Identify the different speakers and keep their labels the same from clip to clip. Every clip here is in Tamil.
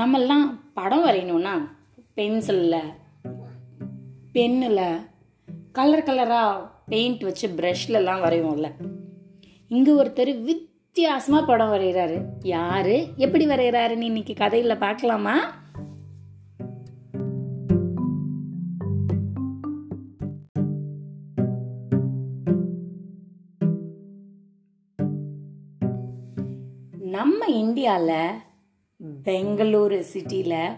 Speaker 1: நம்மெல்லாம் படம் வரையணும்னா பென்சிலில் பென்னில் கலர் கலராக பெயிண்ட் வச்சு ப்ரஷ்லலாம் வரைவோம்ல. இங்கே ஒருத்தர் வித்தியாசமாக படம் வரைகிறாரு. யார்? எப்படி வரைகிறாருன்னு இன்னைக்கு கதையில் பார்க்கலாமா? நம்ம இந்தியாவில் பெங்களூரு சிட்டியில்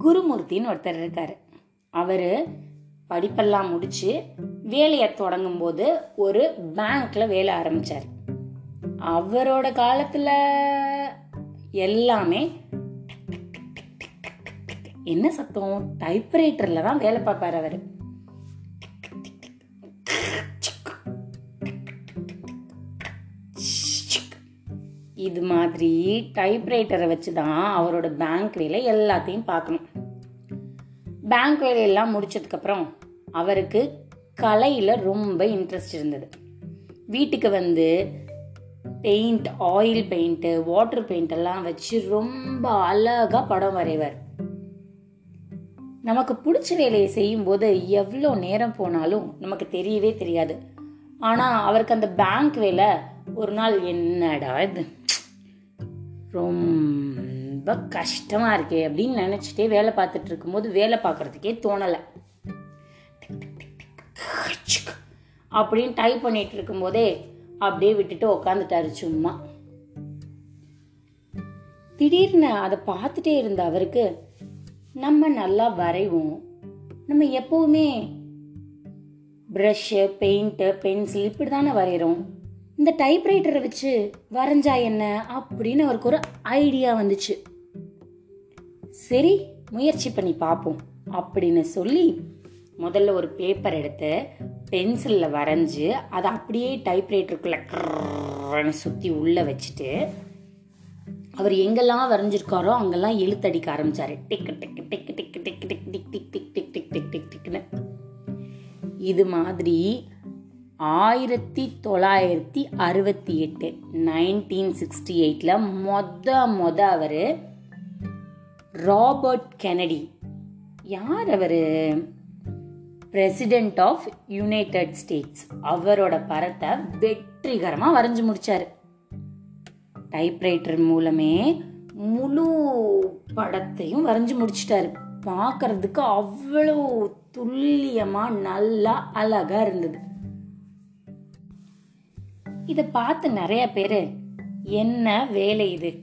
Speaker 1: குருமூர்த்தின்னு ஒருத்தர் இருக்கார். அவர் படிப்பெல்லாம் முடித்து வேலையை தொடங்கும் போது ஒரு பேங்க்ல வேலை ஆரம்பிச்சார். அவரோட காலத்தில் எல்லாமே என்ன சத்தம்? டைப்ரைட்டரில் தான் வேலை பார்ப்பார் அவர். இது மாதிரி டைப்ரைட்டரை வச்சு தான் அவரோட பேங்க் வேலை எல்லாத்தையும் பார்க்கணும். பேங்க் வேலையெல்லாம் முடிச்சதுக்கப்புறம் அவருக்கு கலையில் ரொம்ப இன்ட்ரெஸ்ட் இருந்தது. வீட்டுக்கு வந்து paint oil paint water paint எல்லாம் வச்சு ரொம்ப அழகாக படம் வரைவார். நமக்கு பிடிச்ச வேலையை செய்யும்போது எவ்வளோ நேரம் போனாலும் நமக்கு தெரியவே தெரியாது. ஆனால் அவருக்கு அந்த பேங்க் வேலை ஒரு நாள் என்னடா இது? ரொம்ப கஷ்டமாக இருக்கே அப்படின்னு நினச்சிட்டே வேலை பார்த்துட்டு இருக்கும்போது வேலை பார்க்குறதுக்கே தோணலை. அப்படின்னு டைப் பண்ணிட்டு இருக்கும்போதே அப்படியே விட்டுட்டு உக்காந்துட்டாரு சும்மா. திடீர்னு அதை பார்த்துட்டே இருந்த அவருக்கு நம்ம நல்லா வரைவோம். நம்ம எப்பவுமே ப்ரஷ்ஷு பெயிண்ட்டு பென்சில் இப்படி தானே வரைகிறோம். இந்த டைப்ரைட்டரை வச்சு வரைஞ்சா என்ன அப்படின்னு அவருக்கு ஒரு ஐடியா வந்துச்சு சரி முயற்சி பண்ணி பார்ப்போம் அப்படின்னு சொல்லி முதல்ல ஒரு பேப்பர் எடுத்து பென்சிலில் வரைஞ்சி அதை அப்படியே டைப்ரைட்டருக்குள்ள சுற்றி உள்ளே வச்சுட்டு அவர் எங்கெல்லாம் வரைஞ்சிருக்காரோ அங்கெல்லாம் எழுத்தடிக்க ஆரம்பிச்சாரு டிக்கு டிக்கு டிக்கு டிக்கு டிக்கு tick tick tick tick tick tick tick tick டிக்னு இது மாதிரி ஆயிரத்தி தொள்ளாயிரத்தி அறுபத்தி எட்டு நைன்டீன் சிக்ஸ்டி எயிட்டில் மொத மொத அவர் ராபர்ட் கெனடி. யார் அவர்? பிரசிடென்ட் ஆஃப் யுனைடெட் ஸ்டேட்ஸ் அவரோட படத்தை வெற்றிகரமாக வரைஞ்சி முடித்தார் டைப்ரைட்டர் மூலமே முழு படத்தையும் வரைஞ்சு முடிச்சிட்டாரு. பார்க்கறதுக்கு அவ்வளோ துல்லியமாக நல்லா அழகாக இருந்தது. இதை பார்த்து நிறைய பேர் என்ன வேலை இது?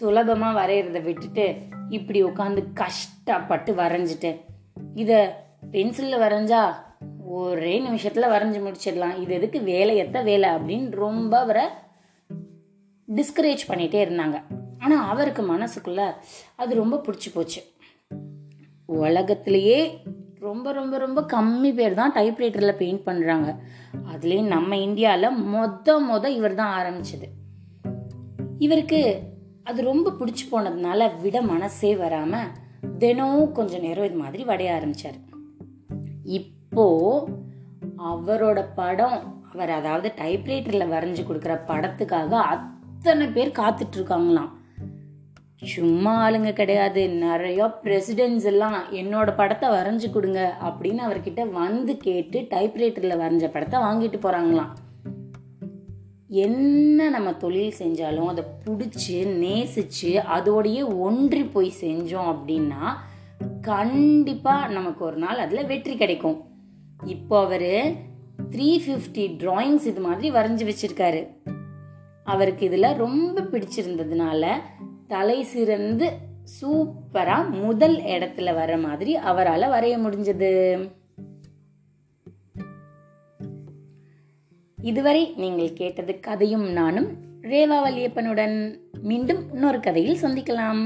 Speaker 1: சுலபமா வரைகிறத விட்டுட்டு இப்படி உட்காந்து கஷ்டப்பட்டு வரைஞ்சிட்டு. இதை பென்சிலில் வரைஞ்சா ஒரே நிமிஷத்துல வரைஞ்சி முடிச்சிடலாம். இது எதுக்கு வேலை எத்த வேலை அப்படின்னு ரொம்ப அவரை டிஸ்கரேஜ் பண்ணிட்டே இருந்தாங்க. ஆனா அவருக்கு மனசுக்குள்ள அது ரொம்ப பிடிச்சி போச்சு. உலகத்திலேயே ரொம்ப ரொம்ப ரொம்ப கம்மி பேர் தான் டைப்ரைட்டரில் பெயிண்ட் பண்ணுறாங்க அதுலேயும் நம்ம இந்தியாவில் மொத மொத இவர் தான் ஆரம்பிச்சது. இவருக்கு அது ரொம்ப பிடிச்சி போனதுனால விட மனசே வராமல் தினமும் கொஞ்சம் நேரம் இது மாதிரி வடைய ஆரம்பிச்சார். இப்போ அவரோட படம் அவர் அதாவது டைப்ரைட்டரில் வரைஞ்சி கொடுக்குற படத்துக்காக அத்தனை பேர் காத்துட்ருக்காங்களாம் சும்மா ஆளுங்க கிடையாது. நிறைய பிரசிடென்ட்ஸ் எல்லாம் என்னோட படத்தை வரைஞ்சு கொடுங்க அப்படின்னு அவர்கிட்ட வந்து கேட்டு டைப்ரைட்டரில் வரைஞ்ச படத்தை வாங்கிட்டு போகிறாங்களாம் என்ன நம்ம தொழில் செஞ்சாலும் அதை பிடிச்சி நேசிச்சு அதோடையே ஒன்றி போய் செஞ்சோம் அப்படின்னா கண்டிப்பாக நமக்கு ஒரு நாள் அதில் வெற்றி கிடைக்கும். இப்போ அவர் த்ரீ ஃபிஃப்டி ட்ராயிங்ஸ் இது மாதிரி வரைஞ்சி வச்சிருக்காரு. அவருக்கு இதில் ரொம்ப பிடிச்சிருந்ததுனால தலை சிறந்து சூப்பரா முதல் இடத்துல வர மாதிரி அவரால் வரைய முடிஞ்சது. இதுவரை நீங்கள் கேட்டது கதையும் நானும் ரேவா வல்லியப்பனுடன் மீண்டும் இன்னொரு கதையில் சந்திக்கலாம்.